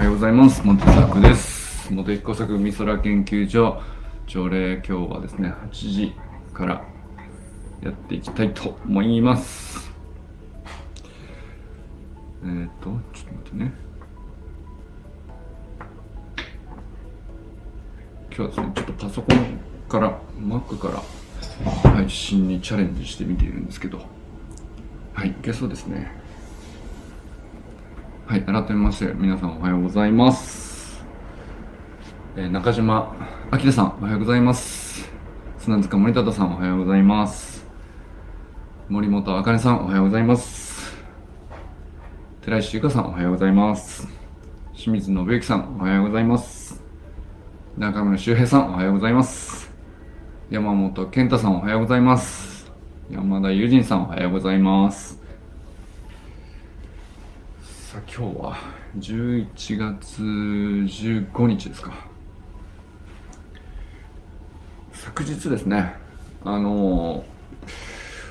はようございます。モテザクです。モテ工作美空研究所朝礼今日はですね、8時からやっていきたいと思います。えっ、ー、と、ちょっと待ってね。今日はですね、ちょっとパソコンから、Mac から配信にチャレンジしてみているんですけど、はい、いけそうですね。はい、改めまして、皆さんおはようございます。えー中島明さん、おはようございます。砂塚森忠さん、おはようございます。森本あかねさん、おはようございます。寺石ゆかさん、おはようございます。清水信之さん、おはようございます。中村修平さん、おはようございます。山本健太さん、おはようございます。山田友人さん、おはようございます。さあ今日は11月15日ですか。昨日ですねあの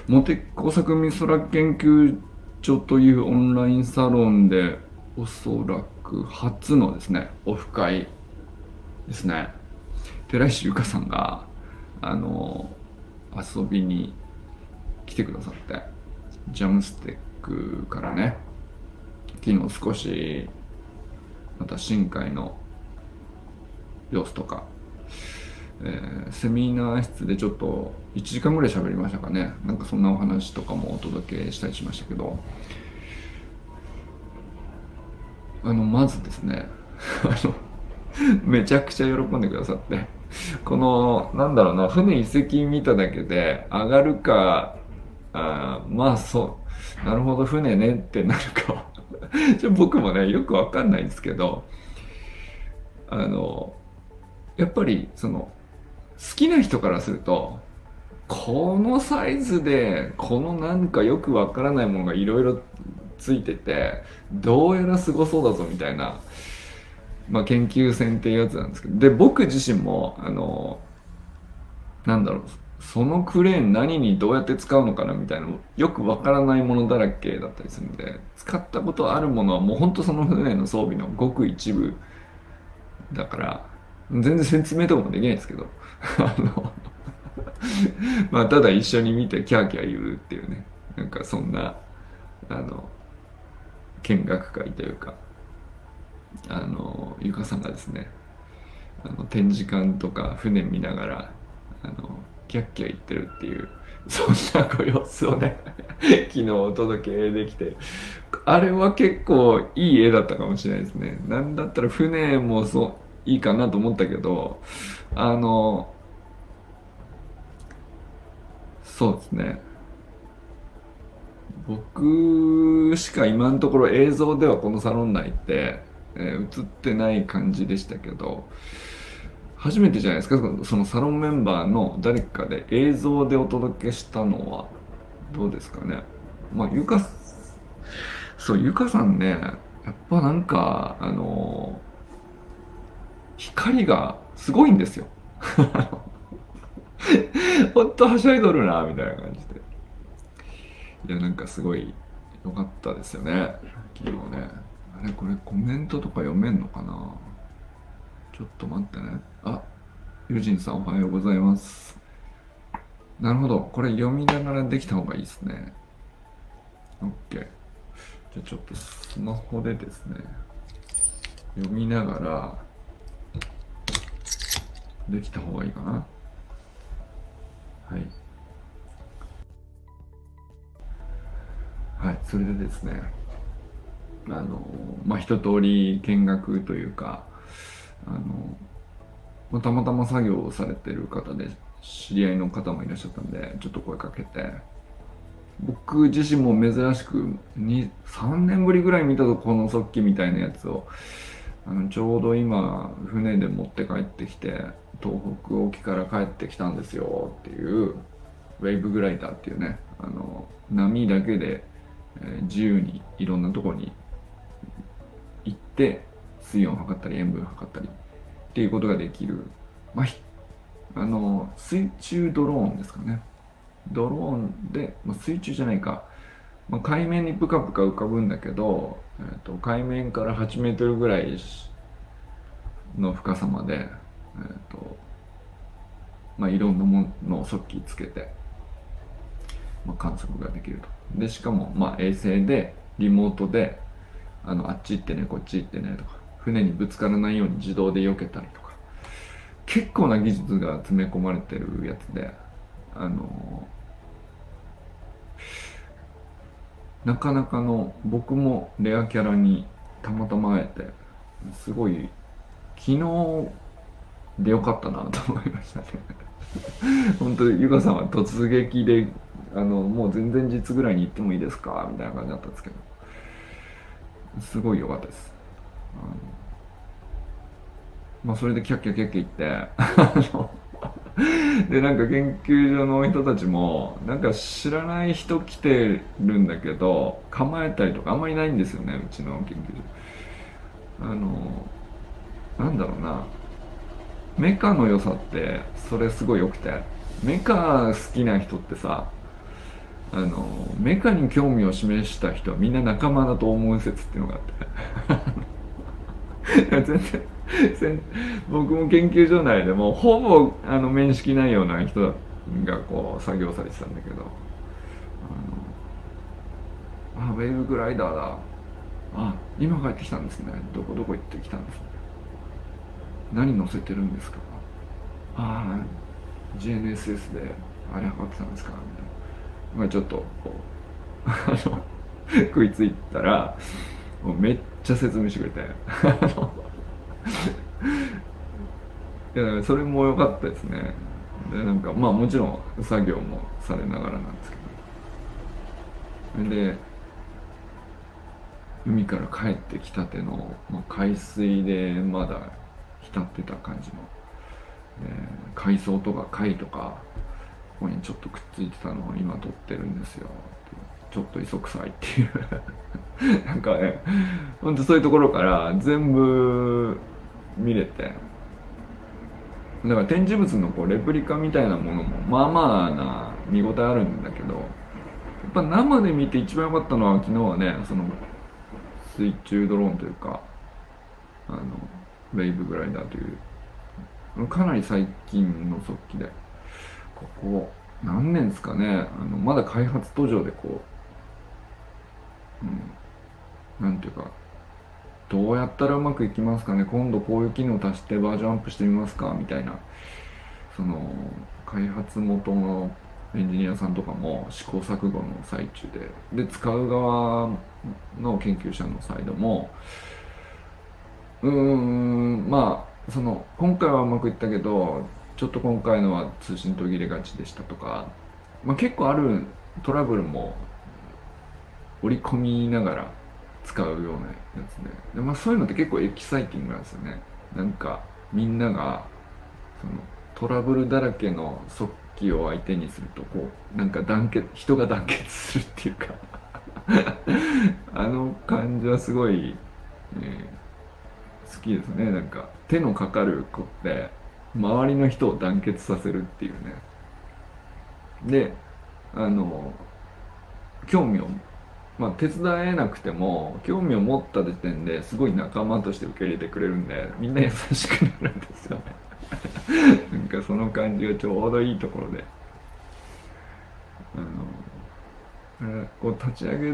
モテ工作美空研究所というオンラインサロンでおそらく初のですねオフ会ですね。寺石由香さんがあの遊びに来てくださってジャムステックからね昨日少しまた新海の様子とか、えーセミナー室でちょっと1時間ぐらい喋りましたかね。なんかそんなお話とかもお届けしたりしましたけど。あのまずですね あのめちゃくちゃ喜んでくださって。このなんだろうな船一隻見ただけで上がるかあまあそうなるほど船ねってなるかちょ僕もねよくわかんないんですけどあのやっぱりその好きな人からするとこのサイズでこのなんかよくわからないものがいろいろついててどうやらすごそうだぞみたいな、まあ、研究船っていうやつなんですけどで僕自身もあのなんだろうそのクレーン何にどうやって使うのかなみたいなよくわからないものだらけだったりするんで使ったことあるものはもうほんとその船の装備のごく一部だから全然説明とかもできないですけど あのまあただ一緒に見てキャーキャー言うっていうねなんかそんなあの見学会というかあのゆかさんがですねあの展示館とか船見ながらあのキャッキャ言ってるっていう そんなご様子をね 昨日お届けできてあれは結構いい絵だったかもしれないですね。なんだったら船もそういいかなと思ったけどあのそうですね。僕しか今のところ映像ではこのサロン内って、えー映ってない感じでしたけど初めてじゃないですか？そのサロンメンバーの誰かで映像でお届けしたのはどうですかね？まあゆかそうゆかさんねやっぱなんかあの光がすごいんですよ。ほんとはしゃいどるなみたいな感じで。いやなんかすごい良かったですよね昨日ね。あれこれコメントとか読めんのかな？ちょっと待ってね。あユジンさんおはようございます。なるほど。これ読みながらできた方がいいですね。OK じゃあちょっとスマホでですね。読みながらできた方がいいかな。はい。はいそれでですね。あのまあ一通り見学というかあの、まあ、たまたま作業をされてる方で知り合いの方もいらっしゃったんでちょっと声かけて。僕自身も珍しく3年ぶりぐらい見たぞこの速記みたいなやつを。あのちょうど今船で持って帰ってきて東北沖から帰ってきたんですよっていうウェーブグライダーっていうねあの波だけで、え自由にいろんなとこに行って水温測ったり塩分測ったりっていうことができる、まあ、あの水中ドローンですかね。ドローンで、まあ、水中じゃないか。まあ、海面にプカプカ浮かぶんだけど、えー、と海面から8メートルぐらいの深さまで、えーとまあ、いろんなものを速記つけて、まあ、観測ができると。でしかも、まあ、衛星でリモートであのあっち行ってねこっち行ってねとか。船にぶつからないように自動で避けたりとか。結構な技術が詰め込まれてるやつで。あのなかなかの僕もレアキャラにたまたま会えてすごい昨日でよかったなと思いましたね。本当ゆかさんは突撃であのもう全然実ぐらいに行ってもいいですかみたいな感じだったんですけど。すごい良かったです。まあそれでキャッキャキャッキャ言って。でなんか研究所の人たちもなんか知らない人来てるんだけど構えたりとかあんまりないんですよねうちの研究所。あのなんだろうな。メカの良さってそれすごい良くて。メカ好きな人ってさあのメカに興味を示した人はみんな仲間だと思う説っていうのがあって。全然僕も研究所内でもほぼあの面識ないような人がこう作業されてたんだけど。あのあウェーブグライダーだ。あ今帰ってきたんですね。どこどこ行ってきたんですね。何乗せてるんですか。ああ GNSS であれ測ってたんですかみたいなまあ、ちょっとこう 食いついたらもうめっちゃ説明してくれて。いやそれも良かったですね。でなんかまあもちろん作業もされながらなんですけど。で海から帰ってきたての、まあ、海水でまだ浸ってた感じの、え、海藻とか貝とかここにちょっとくっついてたのを今撮ってるんですよ。ちょっと磯臭いっていう。なんかねほんとそういうところから全部見れてだから展示物のこうレプリカみたいなものもまあまあな見応えあるんだけどやっぱ生で見て一番良かったのは昨日はねその水中ドローンというかあのウェイブグライダーというかなり最近の速記でここ何年ですかねあのまだ開発途上でこう、うん、なんていうかどうやったらうまくいきますかね？今度こういう機能足してバージョンアップしてみますか？みたいな。その開発元のエンジニアさんとかも試行錯誤の最中で。で使う側の研究者のサイドもうーんまあその今回はうまくいったけどちょっと今回のは通信途切れがちでしたとか、まあ、結構あるトラブルも織り込みながら使うようなやつでで、まあ、そういうのって結構エキサイティングなんですよね。なんかみんながそのトラブルだらけの速記を相手にするとこうなんか団結人が団結するっていうか。あの感じはすごい、えー、好きですね。なんか手のかかる子って周りの人を団結させるっていうね。であの興味をまあ手伝えなくても興味を持った時点ですごい仲間として受け入れてくれるんでみんな優しくなるんですよね なんかその感じがちょうどいいところであのこう立ち上げ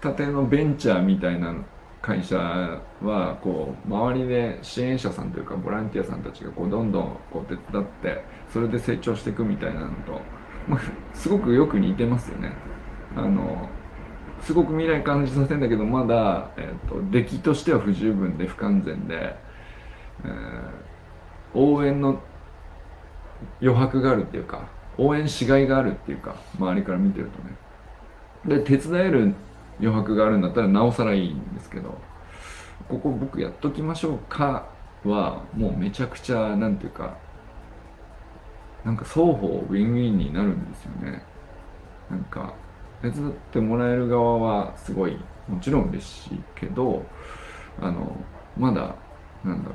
たてのベンチャーみたいな会社はこう周りで支援者さんというかボランティアさんたちがこうどんどんこう手伝ってそれで成長していくみたいなのと、まあ、すごくよく似てますよね。あのすごく未来感じさせるんだけどまだ、えーと、出来としては不十分で不完全で、えー、応援の余白があるっていうか応援しがいがあるっていうか周りから見てるとね。で手伝える余白があるんだったらなおさらいいんですけどここ僕やっときましょうかはもうめちゃくちゃなんていうかなんか双方ウィンウィンになるんですよね。なんか手伝ってもらえる側はすごいもちろん嬉しいけどあのまだなんだろ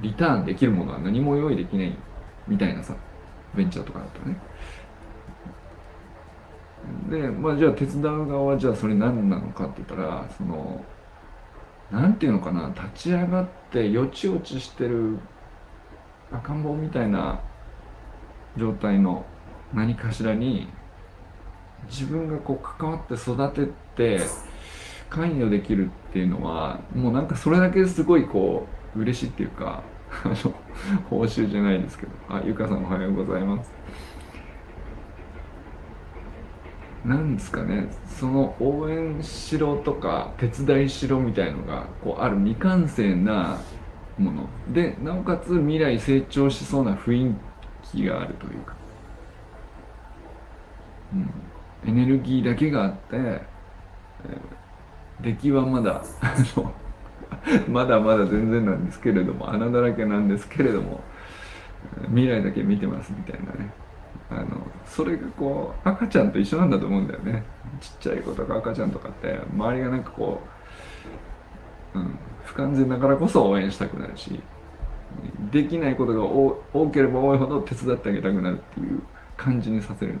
うリターンできるものは何も用意できないみたいなさベンチャーとかだとね。で、まあ、じゃあ手伝う側はじゃあそれ何なのかって言ったらそのなんていうのかな立ち上がってよちよちしてる赤ん坊みたいな状態の何かしらに自分がこう関わって育てて関与できるっていうのはもうなんかそれだけすごいこう嬉しいっていうか 報酬じゃないですけどあゆかさんおはようございますなんですかね。その応援しろとか手伝いしろみたいのがこうある未完成なもの。でなおかつ未来成長しそうな雰囲気があるというか、うん、エネルギーだけがあって、えー、出来はまだ まだまだ全然なんですけれども穴だらけなんですけれども未来だけ見てますみたいなね。あのそれがこう赤ちゃんと一緒なんだと思うんだよね。ちっちゃい子とか赤ちゃんとかって周りがなんかこう、うん、不完全だからこそ応援したくなるしできないことが多ければ多いほど手伝ってあげたくなるっていう感じにさせる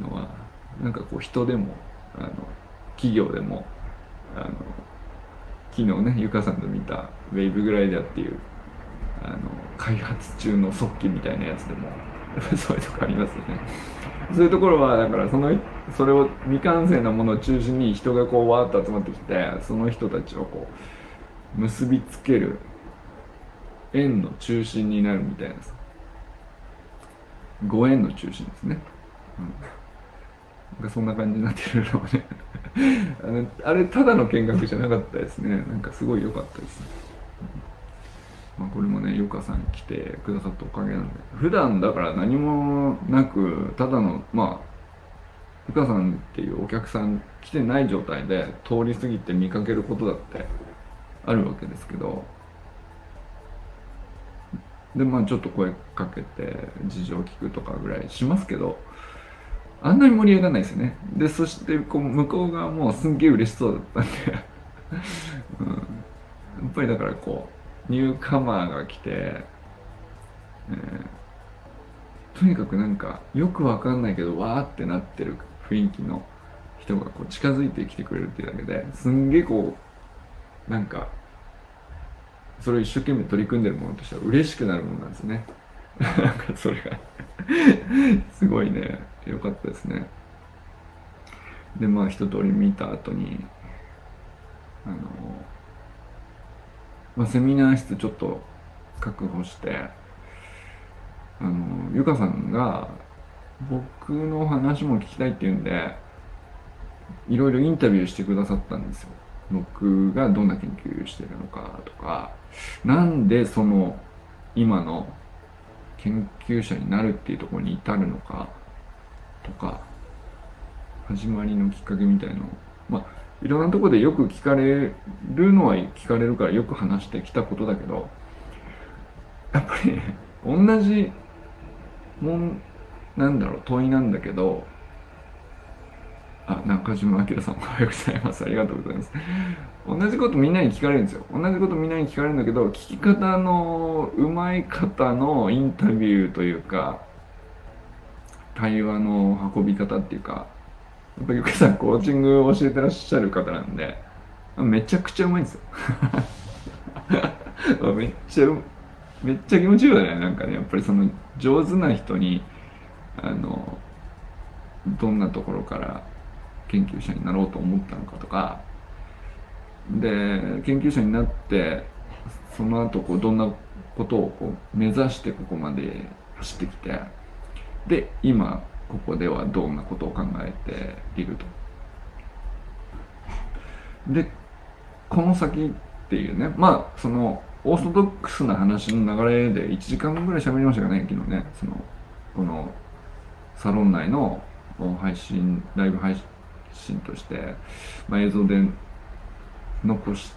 のはなんかこう人でもあの企業でもあの昨日ねゆかさんと見たウェイブグライダーっていうあの開発中の速記みたいなやつでも そういうとこありますよね。そういうところはだからそのそれを未完成なものを中心に人がこうわーっと集まってきてその人たちをこう結びつける円の中心になるみたいなさ。ご縁の中心ですね、うん、そんな感じになってるのはね。あのあれただの見学じゃなかったですね。なんかすごい良かったですね、まあ、これもねゆかさん来てくださったおかげなんで。普段だから何もなくただのまあゆかさんっていうお客さん来てない状態で通り過ぎて見かけることだってあるわけですけど。でまあちょっと声かけて事情聞くとかぐらいしますけど。あんなに盛り上がらないですよね。でそしてこう向こう側もすんげえ嬉しそうだったんで。うん、やっぱりだからこうニューカマーが来て、えー、とにかくなんかよくわかんないけどわーってなってる雰囲気の人がこう近づいてきてくれるっていうだけですんげえこうなんかそれを一生懸命取り組んでるものとしては嬉しくなるものなんですね。なんかそれが。すごいね。良かったですね。でまあ一通り見た後にあの、まあ、セミナー室ちょっと確保してあのゆかさんが僕の話も聞きたいっていうんでいろいろインタビューしてくださったんですよ。僕がどんな研究してるのかとか。なんでその今の研究者になるっていうところに至るのか。とか始まりのきっかけみたいのまあいろんなとこでよく聞かれるのは聞かれるからよく話してきたことだけどやっぱりね同じもんなんだろう問いなんだけどあ、中島明さんおはようございます。ありがとうございます。同じことみんなに聞かれるんですよ。同じことみんなに聞かれるんだけど、聞き方のうまい方のインタビューというか、対話の運び方っていうか、やっぱゆかさんコーチングを教えてらっしゃる方なんで、めちゃくちゃうまいんですよ。めっちゃ、めっちゃ気持ちいいよね。なんかね、やっぱりその上手な人に、あの、どんなところから研究者になろうと思ったのかとかで研究者になってその後こうどんなことをこう目指してここまで走ってきてで今ここではどんなことを考えていると。でこの先っていうねまあそのオーソドックスな話の流れで1時間ぐらい喋りましたかね昨日ねそのこのサロン内の配信ライブ配信として、まあ、映像で残し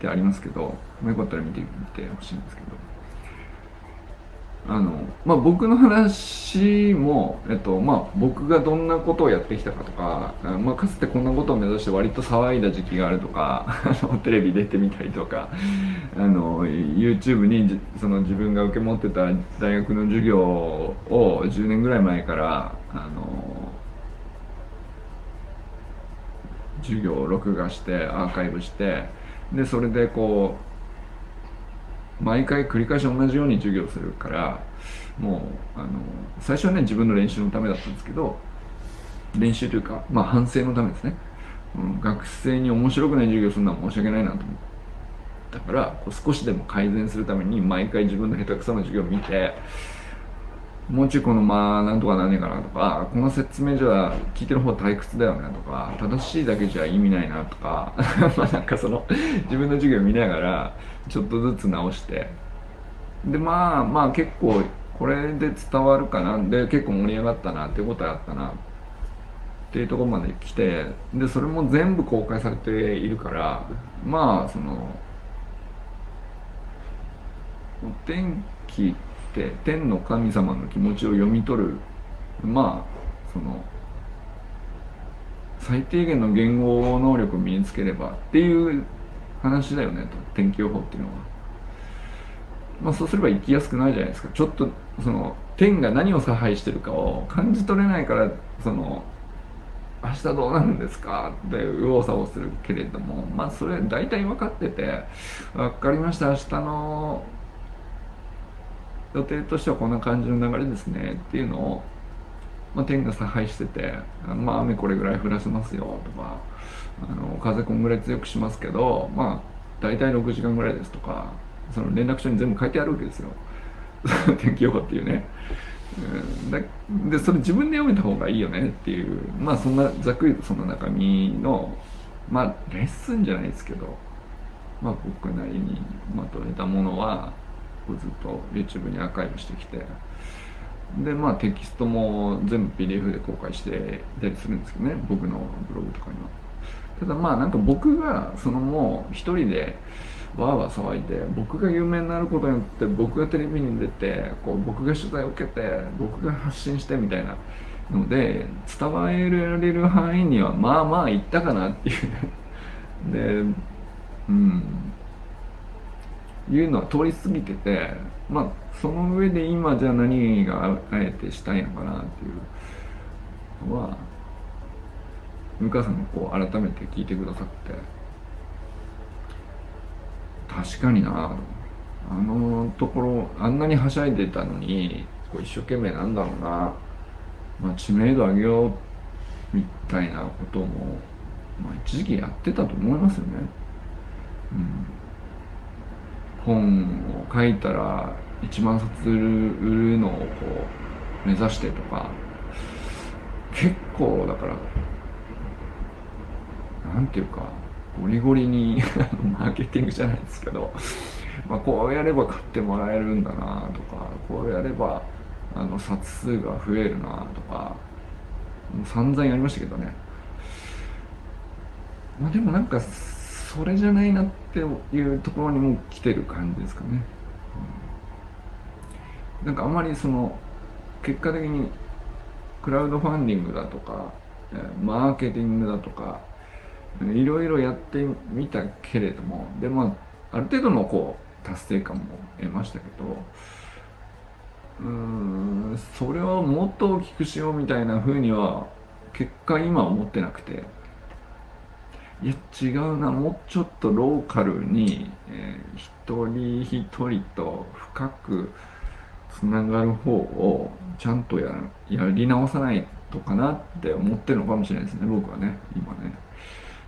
てありますけど、まあ、よかったら見てみてほしいんですけどあの、まあ、僕の話も、えっとまあ、僕がどんなことをやってきたかとか、まあ、かつてこんなことを目指して割と騒いだ時期があるとかテレビ出てみたりとかあの YouTube にその自分が受け持ってた大学の授業を10年ぐらい前からあの授業を録画してアーカイブしてでそれでこう毎回繰り返し同じように授業するからもうあの最初はね自分の練習のためだったんですけど練習というかまあ反省のためですね、うん、学生に面白くない授業するのは申し訳ないなと思ったからこう少しでも改善するために毎回自分の下手くそな授業を見てもうちょいこのまあなんとかなんねえかなとかこの説明じゃ聞いてる方退屈だよねとか正しいだけじゃ意味ないなとか まあなんかその自分の授業見ながらちょっとずつ直して。でまあまあ結構これで伝わるかな。で結構盛り上がったなっていうことあったな。っていうところまで来てでそれも全部公開されているからまあそのお天気って天の神様の気持ちを読み取る。まあその最低限の言語能力を身につければっていう話だよねと天気予報っていうのは。まあ、そうすれば生きやすくなるじゃないですか。ちょっとその天が何を差配してるかを感じ取れないからその明日どうなるんですか？って右往左往するけれどもまあそれ大体分かってて分かりました明日の予定としてはこんな感じの流れですねっていうのを、まあ、天が差配してて、まあ、雨これぐらい降らせますよとかあの風こんぐらい強くしますけどまあ大体6時間ぐらいですとかその連絡書に全部書いてあるわけですよ 天気予報っていうね。でそれ自分で読めた方がいいよねっていうまあそんなざっくりとその中身のまあレッスンじゃないですけどまあ僕なりにまとめたものはずっと YouTube にアーカイブしてきてでまあテキストも全部 PDF で公開してたりするんですけどね僕のブログとかには。ただまあなんか僕がそのもう一人でわーわー騒いで僕が有名になることによって僕がテレビに出てこう僕が取材を受けて僕が発信してみたいなので伝われる範囲にはまあまあいったかなっていう。ねでうん。いうのは通り過ぎててまあその上で今じゃあ何があえてしたいのかなっていうのは向川さんがこう改めて聞いてくださって確かにな。あのところあんなにはしゃいでたのにこう一生懸命なんだろうな、まあ、知名度上げようみたいなことも、まあ、一時期やってたと思いますよね。うん。本を書いたら1万冊売るのをこう目指してとか結構だからなんていうかゴリゴリに マーケティングじゃないですけど、まあ、こうやれば買ってもらえるんだなとかこうやればあの冊数が増えるなとかもう散々やりましたけどね。まあでもなんかそれじゃないなっていうところにも来てる感じですかね、うん、なんかあんまりその結果的にクラウドファンディングだとかマーケティングだとかいろいろやってみたけれどもでまあある程度のこう達成感も得ましたけどうーんそれをもっと大きくしようみたいな風には結果今思ってなくて。いや違うな。もうちょっとローカルに、えー、一人一人と深くつながる方をちゃんとややり直さないとかなって思ってるのかもしれないですね僕はね今ね。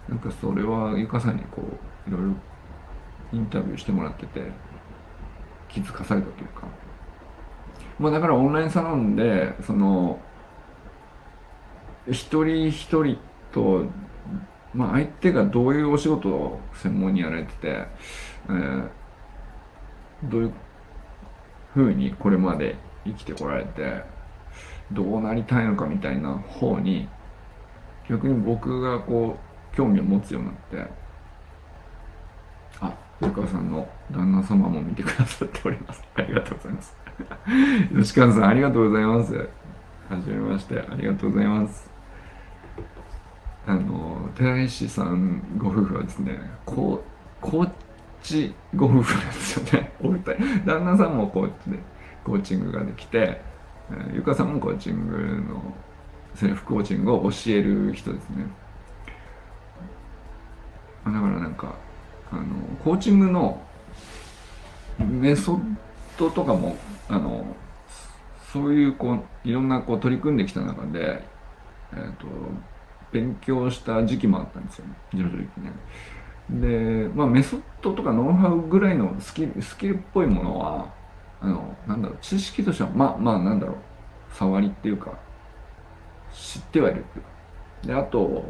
なんかそれはゆかさんにこういろいろインタビューしてもらってて気づかされたというか。まあだからオンラインサロンでその一人一人とまあ、相手がどういうお仕事を専門にやられてて、えー、どういうふうにこれまで生きてこられてどうなりたいのかみたいな方に逆に僕がこう興味を持つようになってあ湯川さんの旦那様も見てくださっております。ありがとうございます。吉川さんありがとうございます。はじめまして。ありがとうございます。あの寺石さんご夫婦はですねこコーチご夫婦なんですよね。お二人旦那さんもコーチでコーチングができてゆかさんもコーチングのセルフコーチングを教える人ですね。だからなんかあのコーチングのメソッドとかもあのそういうこういろんなこう取り組んできた中で、えーと、勉強した時期もあったんですよね徐々にね。で、まあ、メソッドとかノウハウぐらいのスキルスキルっぽいものはあのなんだろう知識としてはまあまあなんだろう触りっていうか知ってはいる。っていうかであと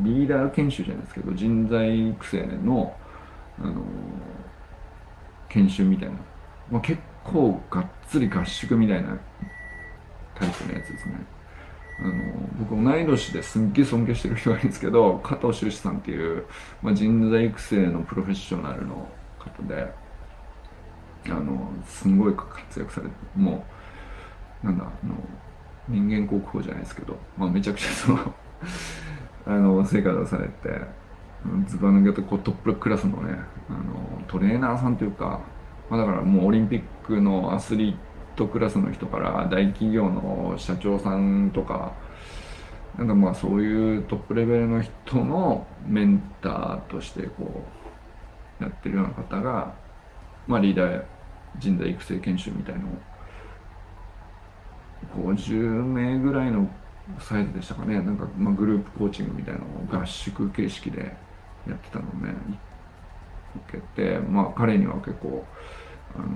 リーダー研修じゃないですけど人材育成の、あの研修みたいな、まあ、結構がっつり合宿みたいなタイプのやつですね。あの僕同い年ですっげえ尊敬してる人がいるんですけど加藤修士さんっていう、まあ、人材育成のプロフェッショナルの方であのすんごい活躍されてもうなんだあの人間国宝じゃないですけど、まあ、めちゃくちゃその あの成果出されてずば抜けてこうトップクラスのねあのトレーナーさんというか、まあ、だからもうオリンピックのアスリートトクラスの人から大企業の社長さんとかなんかまあそういうトップレベルの人のメンターとしてこうやってるような方が、まあ、リーダー人材育成研修みたいのを50名ぐらいのサイズでしたかね。なんか、まあ、グループコーチングみたいなのを合宿形式でやってたのをね受けてまあ彼には結構あの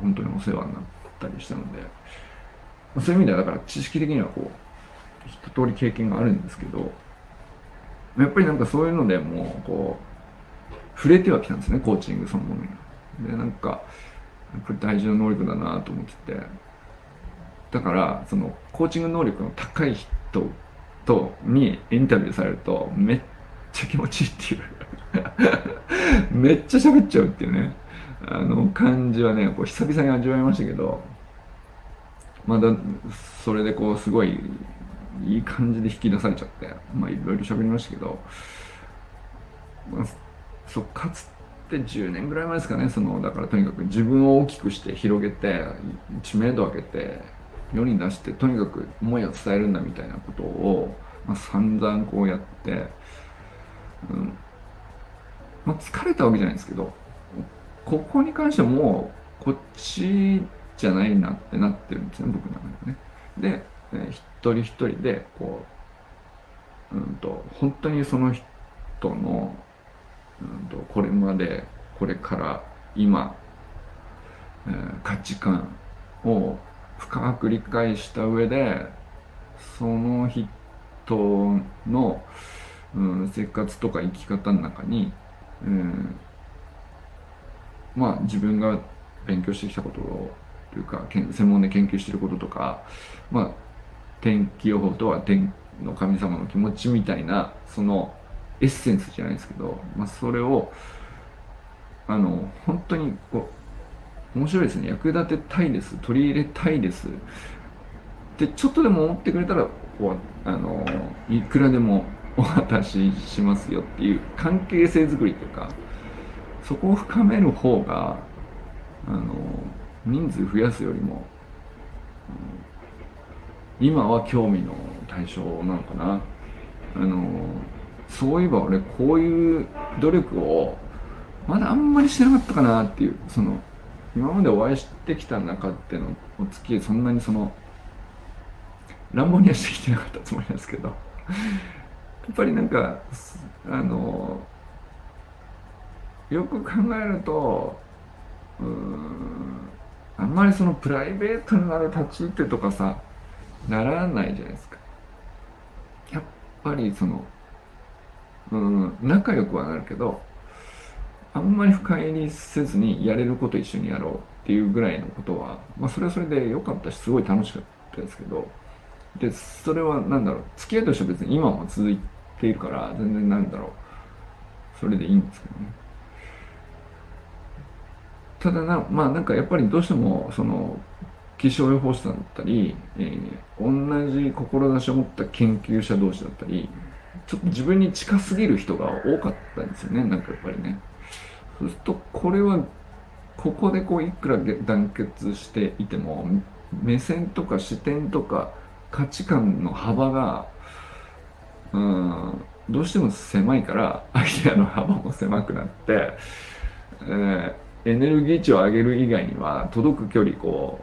本当にお世話になったりしたので、ま、そういう意味ではだから知識的にはこう一通り経験があるんですけどやっぱりなんかそういうのでもうこう触れてはきたんですねコーチングそのものに。でなんかやっぱり大事な能力だなと思ってて。だからそのコーチング能力の高い人とにインタビューされるとめっちゃ気持ちいいっていう。めっちゃ喋っちゃうっていうね。あの感じはねこう久々に味わいましたけどまだそれでこうすごいいい感じで引き出されちゃってまあいろいろ喋りましたけど、まあ、そかつて10年ぐらい前ですかねそのだからとにかく自分を大きくして広げて知名度を上げて世に出してとにかく思いを伝えるんだみたいなことを、まあ、散々こうやって、うんまあ、疲れたわけじゃないですけどここに関してはもうこっちじゃないなってなってるんですね僕の中でね。で、えー、一人一人でこう、うんと、本当にその人の、うんと、これまでこれから今、えー、価値観を深く理解した上でその人の、うん、生活とか生き方の中に、うん、まあ自分が勉強してきたことというか専門で研究してることとか、まあ、天気予報とは天の神様の気持ちみたいなそのエッセンスじゃないですけど、まあ、それをあの本当にこう面白いですね。役立てたいです。取り入れたいです。でちょっとでも思ってくれたらこうあのいくらでもお渡ししますよっていう関係性づくりとかそこを深める方があの人数増やすよりも、うん、今は興味の対象なのかな。あのそういえば俺こういう努力をまだあんまりしてなかったかなっていうその今までお会いしてきた中でのお付き合いそんなにその乱暴にはしてきてなかったつもりなんですけどやっぱりなんかあのよく考えるとうんあんまりそのプライベートになる立ち入ってとかさならないじゃないですか。やっぱりそのうん仲良くはなるけどあんまり深入りせずにやれること一緒にやろうっていうぐらいのことは、まあ、それはそれで良かったしすごい楽しかったですけどでそれは何だろう付き合いとしては別に今も続いているから全然なんだろうそれでいいんですけどね。ただなまあなんかやっぱりどうしてもその気象予報士だったり、えー、同じ志を持った研究者同士だったりちょっと自分に近すぎる人が多かったんですよねなんかやっぱりね。そうするとこれはここでこういくら団結していても目線とか視点とか価値観の幅がうんどうしても狭いからアイデアの幅も狭くなって、えー、エネルギー値を上げる以外には届く距離こ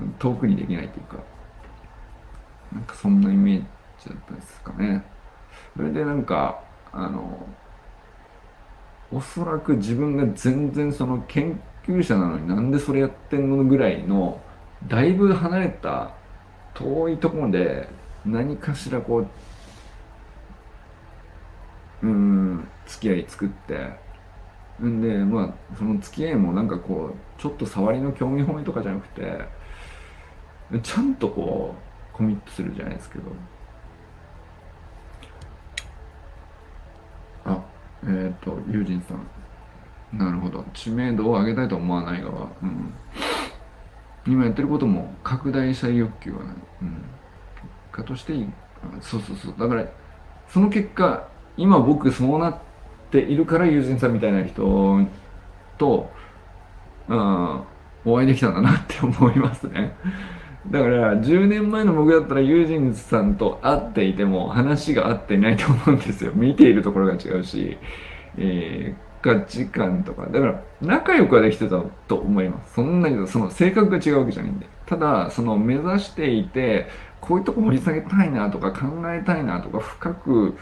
う遠くにできないというかなんかそんなイメージだったですかね。それでなんかあのおそらく自分が全然その研究者なのになんでそれやってんのぐらいのだいぶ離れた遠いところで何かしらこううん付き合い作ってんでまあその付き合いもなんかこうちょっと触りの興味本位とかじゃなくてちゃんとこうコミットするじゃないですけど。あえっ、ー、とユージンさん。なるほど。知名度を上げたいと思わない側。うん。今やってることも拡大したい欲求はない、うん、かとしていい。そうそうそう。だからその結果今僕そうなってているから友人さんみたいな人と、うん、お会いできたんだなって思いますね。だから10年前の僕だったら友人さんと会っていても話が合っていないと思うんですよ。見ているところが違うし、えー価値観とか。だから仲良くはできてたと思います。そんなにその性格が違うわけじゃないんで。ただその目指していてこういうとこ掘り下げたいなとか考えたいなとか深く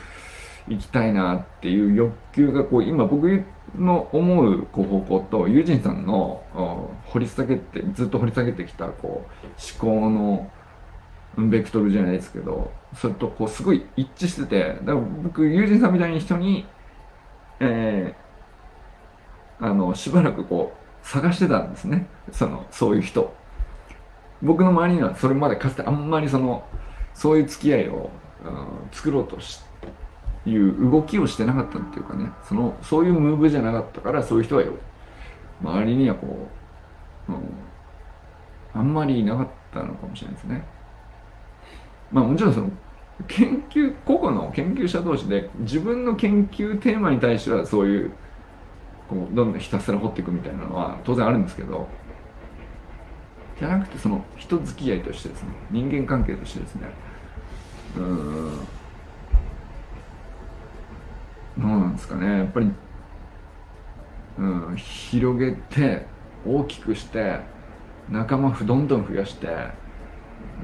行きたいなっていう欲求がこう今僕の思うこう方向とユージンさんの掘り下げてずっと掘り下げてきたこう思考のベクトルじゃないですけどそれとこうすごい一致しててだから僕ユージンさんみたいな人に、えあのしばらくこう探してたんですね。そのそういう人。僕の周りにはそれまでかつてあんまりそのそういう付き合いを、うん、作ろうとしていう動きをしてなかったっていうかねそのそういうムーブじゃなかったからそういう人はよ周りにはこう、うん、あんまりいなかったのかもしれないですね。まあもちろんその研究個々の研究者同士で自分の研究テーマに対してはそういうこうどんどんひたすら掘っていくみたいなのは当然あるんですけどじゃなくてその人付き合いとしてですね人間関係としてですねうんなんですかね。やっぱり、うん、広げて大きくして仲間どんどん増やして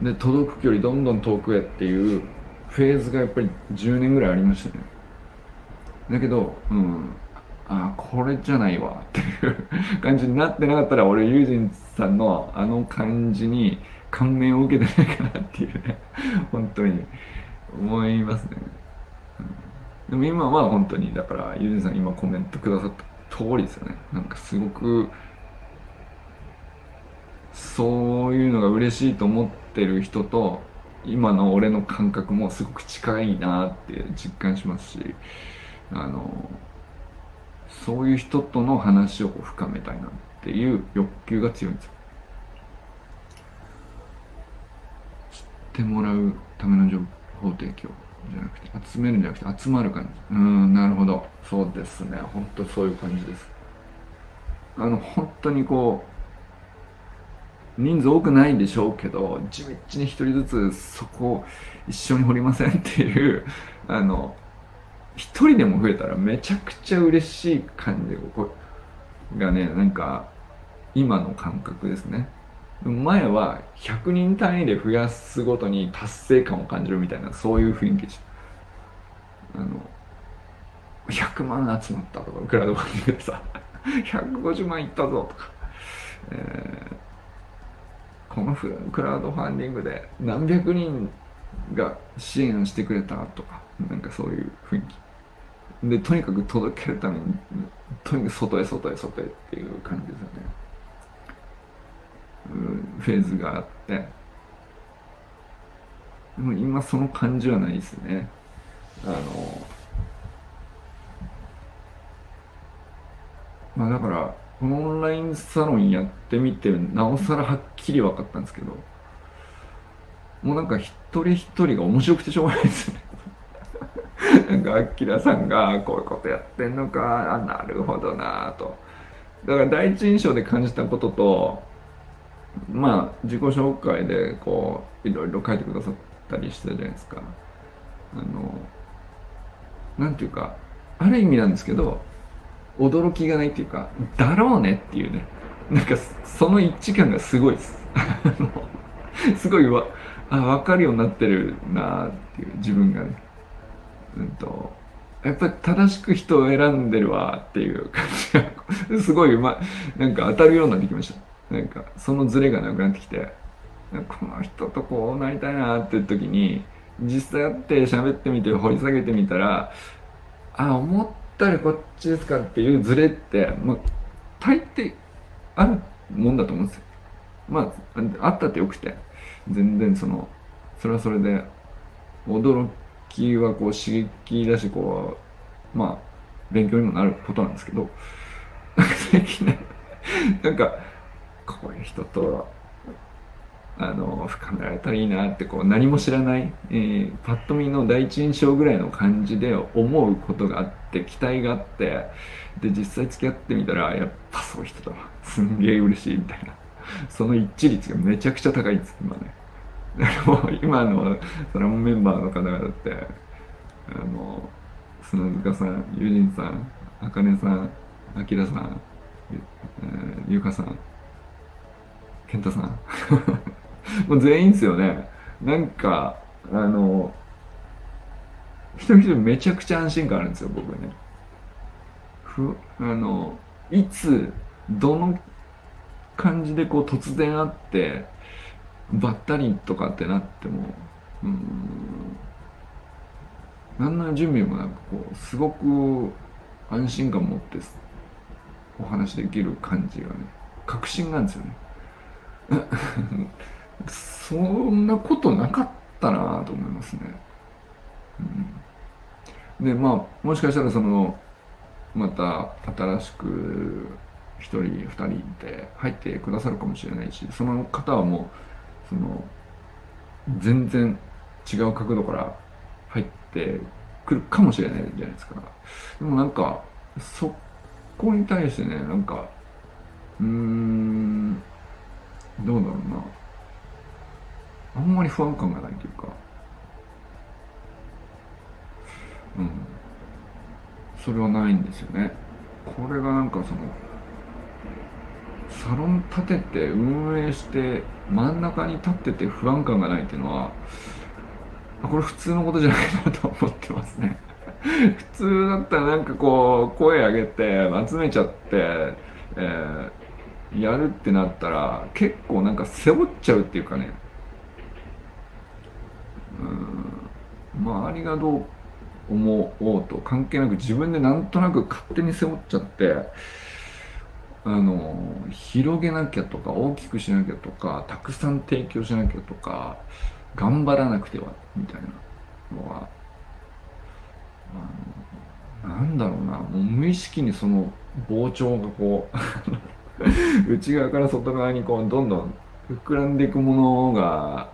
で届く距離どんどん遠くへっていうフェーズがやっぱり10年ぐらいありましたね。だけど、うん、あこれじゃないわっていう 感じになってなかったら俺ユージンさんのあの感じに感銘を受けてないかなっていうね。本当に思いますね、うん、でも今は本当にだからユージンさん今コメントくださった通りですよね。なんかすごくそういうのが嬉しいと思ってる人と今の俺の感覚もすごく近いなって実感しますしあのそういう人との話を深めたいなっていう欲求が強いんですよ。知ってもらうための情報提供。じゃなくて集めるんじゃなくて集まる感じうんなるほど。そうですね。本当そういう感じです。あの本当にこう人数多くないんでしょうけど地道に一人ずつそこを一緒に掘りませんっていう あの一人でも増えたらめちゃくちゃ嬉しい感じがねなんか今の感覚ですね。前は100人単位で増やすごとに達成感を感じるみたいなそういう雰囲気でした。あの100万集まったとかクラウドファンディングでさ150万いったぞとか、えー、このクラウドファンディングで何百人が支援してくれたとかなんかそういう雰囲気。でとにかく届けるためにとにかく外へ外へ外へっていう感じですよね、フェーズがあって。でも今その感じはないですね。あのまあだからこのオンラインサロンやってみてなおさらはっきり分かったんですけどもうなんか一人一人が面白くてしょうがないですね。なんか、アキラさんがこういうことやってんのか、あ、なるほどなと。だから第一印象で感じたことと、まあ、自己紹介でこう、いろいろ書いてくださったりしたじゃないですか。あの、なんていうかある意味なんですけど驚きがないっていうかだろうねっていうね。なんかその一致感がすごいです。すごいわあ分かるようになってるなっていう自分がね。うんとやっぱり正しく人を選んでるわっていう感じがすごいうまなんか当たるようになってきました。なんかそのズレがなくなってきてこの人とこうなりたいなっていう時に実際会って喋ってみて掘り下げてみたらあ思ったらこっちですかっていうズレって、まあ、大抵あるもんだと思うんですよ。まああったってよくて全然そのそれはそれで驚きはこう刺激だしこうまあ勉強にもなることなんですけど最近ねなんかこういう人とあの深められたらいいなってこう何も知らない、えー、パッと見の第一印象ぐらいの感じで思うことがあって期待があってで実際付き合ってみたらやっぱそういう人だわすんげえ嬉しいみたいな。その一致率がめちゃくちゃ高いんです今ね。もう今のそれもメンバーの方々ってあの砂塚さん友人さんあかねさんあきらさんゆかさん健太さん。もう全員ですよね。なんかあの一人一人めちゃくちゃ安心感あるんですよ僕ね。ふあのいつどの感じでこう突然会ってばったりとかってなってもうん何の準備もなくこうすごく安心感持ってお話できる感じがね確信なんですよね。そんなことなかったなと思いますね、うん、でまあもしかしたらそのまた新しく1人2人で入ってくださるかもしれないしその方はもうその全然違う角度から入ってくるかもしれないじゃないですか。でもなんかそこに対してねなんかうーんどうだろうな。あんまり不安感がないというか。うん。それはないんですよね。これがなんかそのサロン立てて運営して真ん中に立ってて不安感がないっていうのはこれ普通のことじゃないなと思ってますね。普通だったらなんかこう声上げて集めちゃって、えー、やるってなったら結構なんか背負っちゃうっていうかね。うん。周りがどう思おうと関係なく自分でなんとなく勝手に背負っちゃってあの広げなきゃとか大きくしなきゃとかたくさん提供しなきゃとか頑張らなくてはみたいなのはあのなんだろうな。もう無意識にその膨張がこう 内側から外側にこうどんどん膨らんでいくものが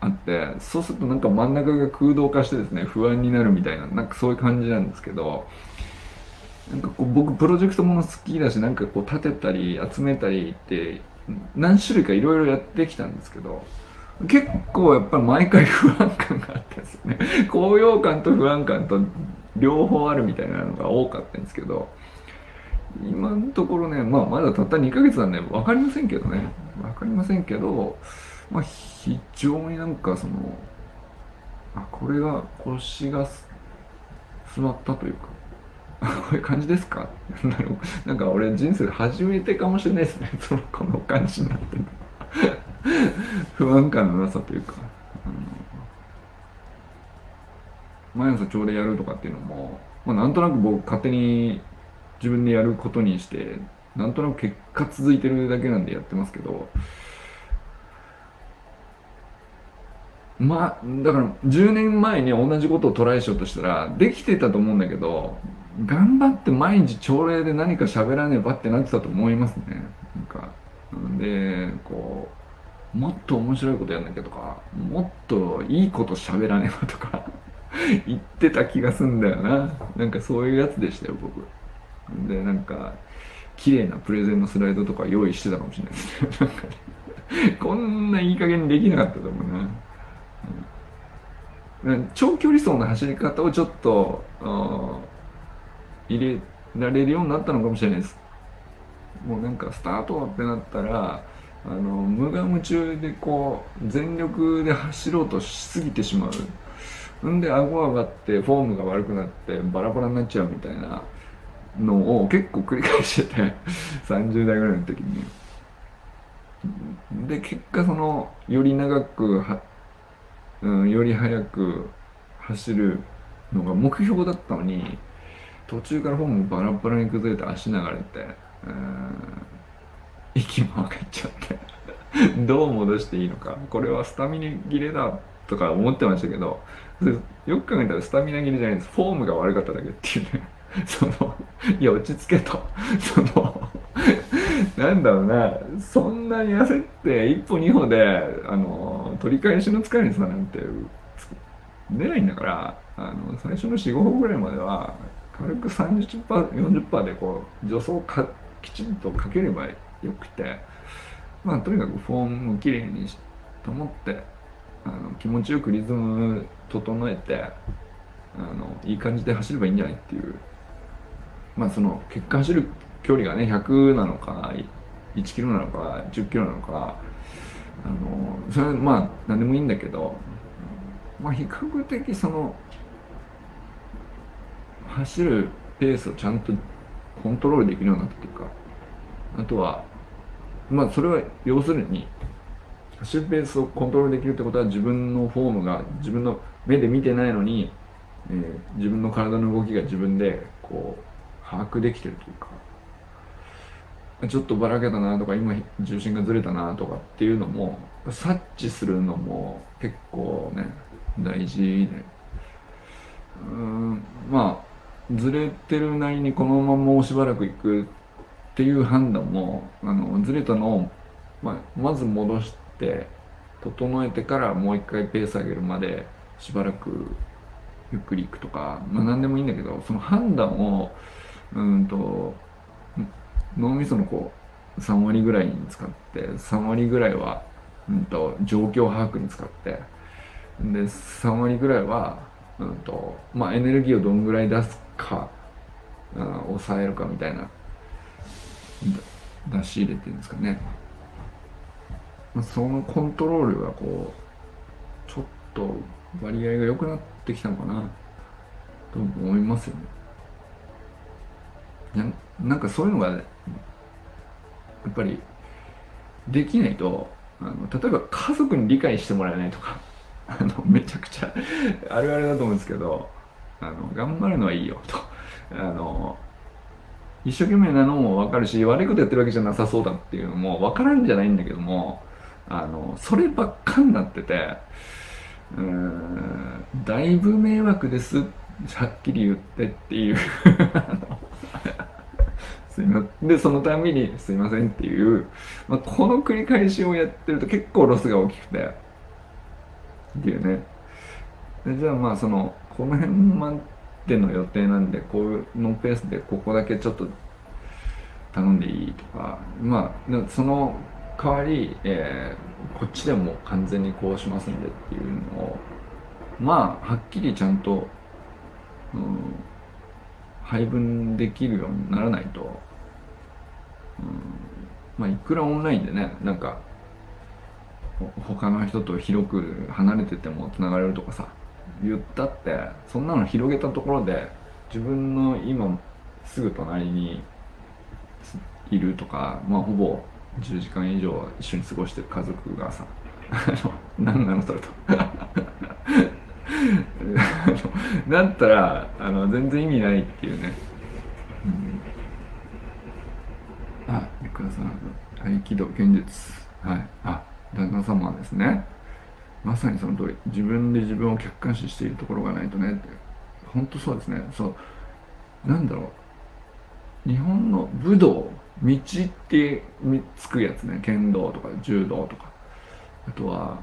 あってそうするとなんか真ん中が空洞化してですね不安になるみたいななんかそういう感じなんですけどなんかこう僕プロジェクトもの好きだしなんかこう立てたり集めたりって何種類かいろいろやってきたんですけど結構やっぱり毎回不安感があったんですよね 高揚感と不安感と両方あるみたいなのが多かったんですけど今のところね、まあ、まだたった2ヶ月なんで分かりませんけどね。分かりませんけどまあ、非常になんかそのあこれが腰が座ったというかこういう感じですか？なんか俺人生初めてかもしれないですね。そのこの感じになってる 不安感のなさというか、毎朝朝礼やるとかっていうのも、まあ、なんとなく僕勝手に自分でやることにしてなんとなく結果続いてるだけなんでやってますけどまあ、だから10年前に同じことをトライしようとしたらできてたと思うんだけど頑張って毎日朝礼で何か喋らねばってなってたと思いますね。なんかでこうもっと面白いことやんなきゃとかもっといいこと喋らねばとか 言ってた気がすんだよな。なんかそういうやつでしたよ僕。でなんか綺麗なプレゼンのスライドとか用意してたかもしれない。ですねなんかね。こんないい加減にできなかったと思うな。長距離走の走り方をちょっと入れられるようになったのかもしれないです。もうなんかスタートってなったらあの無我夢中でこう全力で走ろうとしすぎてしまう。んで顎上がってフォームが悪くなってバラバラになっちゃうみたいなのを結構繰り返してて 30代ぐらいの時に。で結果そのより長くは、うん、より速く走るのが目標だったのに途中からフォームバラバラに崩れて足流れて、うん、息も上がっちゃって どう戻していいのか。これはスタミナ切れだとか思ってましたけどよく考えたらスタミナ切れじゃないです。フォームが悪かっただけっていうね。そのいや落ち着けと。そのなんだろうな。そんなに焦って一歩二歩であの取り返しの疲れにさなんて出ないんだからあの最初の45歩ぐらいまでは軽く 30%40% でこう助走かきちんとかければよくてまあとにかくフォームをきれいにと思ってあの気持ちよくリズム整えてあのいい感じで走ればいいんじゃないっていうまあその結果走る距離がね100なのか1キロなのか10キロなのかあのそれはまあ何でもいいんだけど、まあ、比較的その走るペースをちゃんとコントロールできるようになったというかあとはまあそれは要するに走るペースをコントロールできるってことは自分のフォームが自分の目で見てないのに、えー、自分の体の動きが自分でこう把握できてるというかちょっとばらけたなとか今重心がずれたなとかっていうのも察知するのも結構ね大事で。うんまあずれてるなりにこのままもうしばらくいくっていう判断もあのずれたのを、まあ、まず戻して整えてからもう一回ペース上げるまでしばらくゆっくりいくとか、まあ、何でもいいんだけどその判断をうんと脳みそのこう3割ぐらいに使って3割ぐらいは、うんと、状況把握に使ってで3割ぐらいは、うんとまあ、エネルギーをどんぐらい出すか、うん、抑えるかみたいな出し入れってるんですかね、そのコントロールがこうちょっと割合が良くなってきたのかなと思いますよね。ななんかそういうのがやっぱりできないとあの例えば家族に理解してもらえないとか あのめちゃくちゃあるあるだと思うんですけどあの頑張るのはいいよと。あの一生懸命なのも分かるし悪いことやってるわけじゃなさそうだっていうのも分からんじゃないんだけどもあのそればっかになっててうーんだいぶ迷惑ですはっきり言ってっていう。すいまでそのたんびに「すいません」っていう、まあ、この繰り返しをやってると結構ロスが大きくて。っていうね。でじゃあまあそのこの辺までの予定なんでこうのペースでここだけちょっと頼んでいいとか。まあその代わり、えー、こっちでも完全にこうしますんでっていうのをまあはっきりちゃんと、うん、配分できるようにならないと、まあいくらオンラインでねなんか他の人と広く離れててもつながれるとかさ言ったってそんなの広げたところで自分の今すぐ隣にいるとかまあほぼ10時間以上一緒に過ごしてる家族がさ 何なのそれと。だったらあの全然意味ないっていうね、うん、あゆくらさん合気道現実。はい。あ旦那様はですね。まさにその通り。自分で自分を客観視しているところがないとねって。本当そうですね。そう。なんだろう。日本の武道道ってつくやつね。剣道とか柔道とか。あとは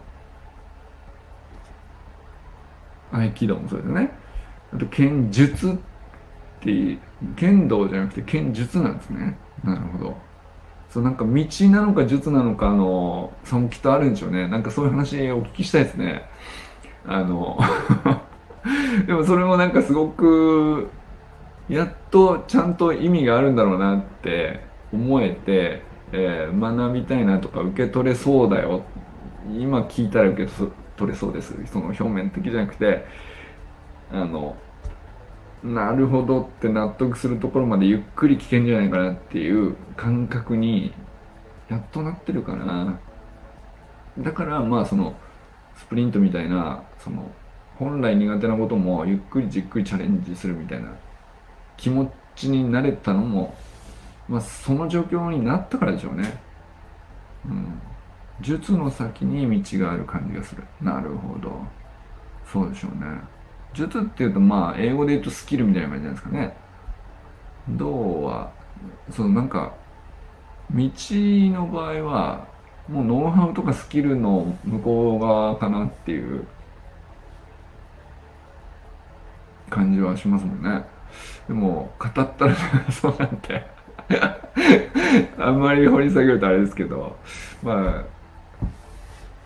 合気道もそうですね。あと剣術っていう剣道じゃなくて剣術なんですね。なるほど。そうなんか道なのか術なのかの差もきっとあるんでしょうね。なんかそういう話お聞きしたいですね。あの でもそれもなんかすごくやっとちゃんと意味があるんだろうなって思えて、えー、学びたいなとか受け取れそうだよ。今聞いたら受け取れそうです。その表面的じゃなくてあのなるほどって納得するところまでゆっくり聞けんじゃないかなっていう感覚にやっとなってるかなだからまあそのスプリントみたいなその本来苦手なこともゆっくりじっくりチャレンジするみたいな気持ちになれたのも、まあ、その状況になったからでしょうね。うん。術の先に道がある感じがする。なるほど。そうでしょうね。術っていうと、まあ、英語で言うとスキルみたいな感じないですかね。道は、そのなんか、道の場合は、もうノウハウとかスキルの向こう側かなっていう感じはしますもんね。でも、語ったらそうなんてあんまり掘り下げるとあれですけど、まあ、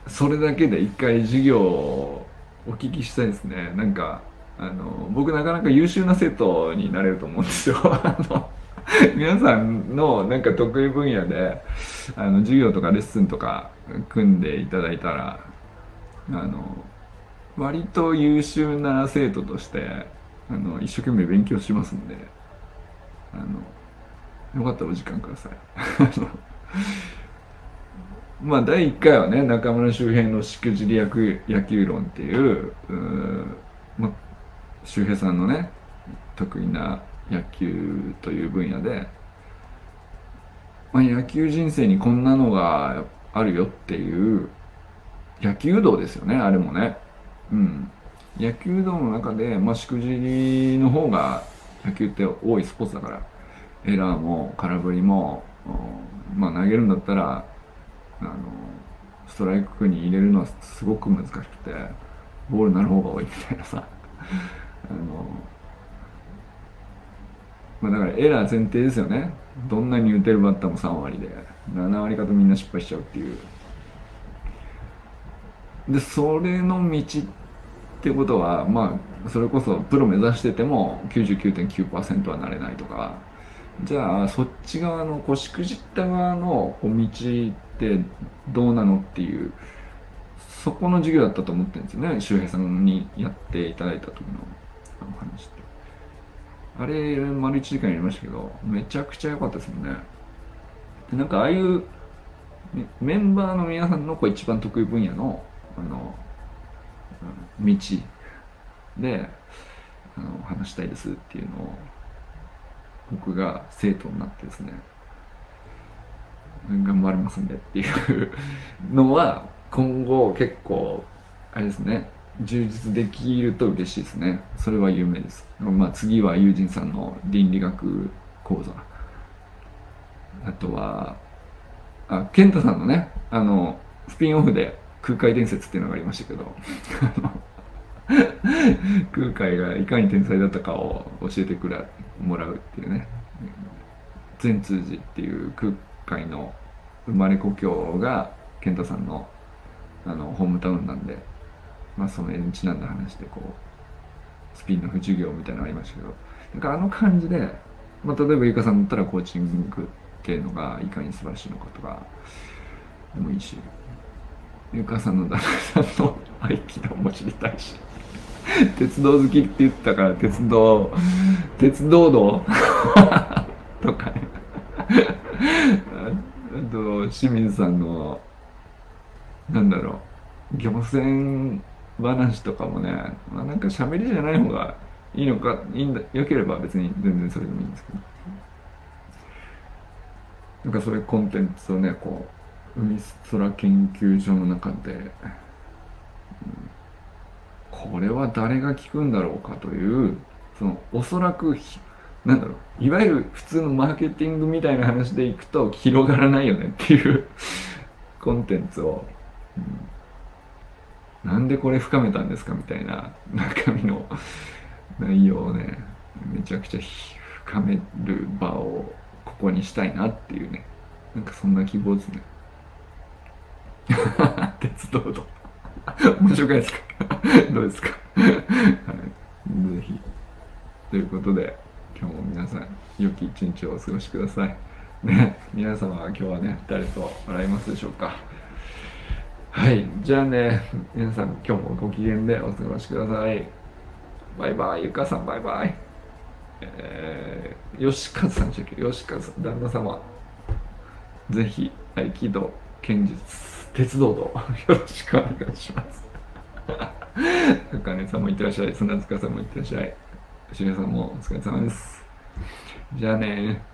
それだけで一回授業をお聞きしたいですね。なんか、あの、僕なかなか優秀な生徒になれると思うんですよ。あの皆さんのなんか得意分野であの授業とかレッスンとか組んでいただいたらあの割と優秀な生徒としてあの一生懸命勉強しますんであのよかったらお時間くださいまあ第1回はね中村周平のしくじり野球野球論っていうまあ、周平さんのね得意な野球という分野で、まあ、野球人生にこんなのがあるよっていう野球道ですよねあれもね。うん。野球道の中で、まあ、しくじりの方が野球って多いスポーツだからエラーも空振りも、まあ、投げるんだったらあのストライクに入れるのはすごく難しくてボールになる方が多いみたいなさ。あの、まあ、だからエラー前提ですよね。どんなに打てるバッターも3割で7割かとみんな失敗しちゃうっていう。でそれの道ってことはまあそれこそプロ目指してても99.9%はなれないとか。じゃあそっち側のこうしくじった側の道ってどうなのっていうそこの授業だったと思ってるんですよね。周平さんにやっていただいた時の話って。あれ丸1時間やりましたけどめちゃくちゃ良かったですもんね。でなんかああいうメンバーの皆さんのこう一番得意分野のあの道であの話したいですっていうのを僕が生徒になってですね。頑張りますんでっていうのは今後結構あれですね。充実できると嬉しいですね。それは有名です。まあ次は友人さんの倫理学講座。あとはあ健太さんのねあのスピンオフで空海伝説っていうのがありましたけど。空海がいかに天才だったかを教えてくれもらうっていうね。善通寺っていう空海の生まれ故郷が健太さんのあのホームタウンなんで、まあ、その絵にちなんだ話でこうスピンの不授業みたいなのありましたけどなんかあの感じで、まあ、例えばゆかさんだったらコーチングっていうのがいかに素晴らしいのかとかでもいいしゆかさんの旦那さんの合気道も知りたいし 鉄道好きって言ったから鉄道鉄道道。とかね。と清水さんのなんだろう漁船話とかもね、まあ、なんか喋りじゃない方がいいのかいいんだよければ別に全然それでもいいんですけど。なんかそれコンテンツをねこう海空研究所の中で、うんこれは誰が聞くんだろうかというそのおそらくなんだろう。いわゆる普通のマーケティングみたいな話でいくと広がらないよねっていう コンテンツを、うん、なんでこれ深めたんですかみたいな中身の 内容をねめちゃくちゃ深める場をここにしたいなっていうね。なんかそんな希望ですね。鉄道と。面白くないですか？どうですか、はい、ぜひ。ということで、今日も皆さん、良き一日をお過ごしください。ね、皆様は今日はね、誰と笑いますでしょうか？はい、じゃあね、皆さん、今日もご機嫌でお過ごしください。バイバイ、ゆかさん、バイバイ。えー、吉和さんでしたっけ吉和さん、旦那様。ぜひ、合気道、剣術、鉄道道、よろしくお願いします。あかねさんもいってらっしゃい。砂塚さんもいってらっしゃい。しげさんもお疲れ様です。じゃあね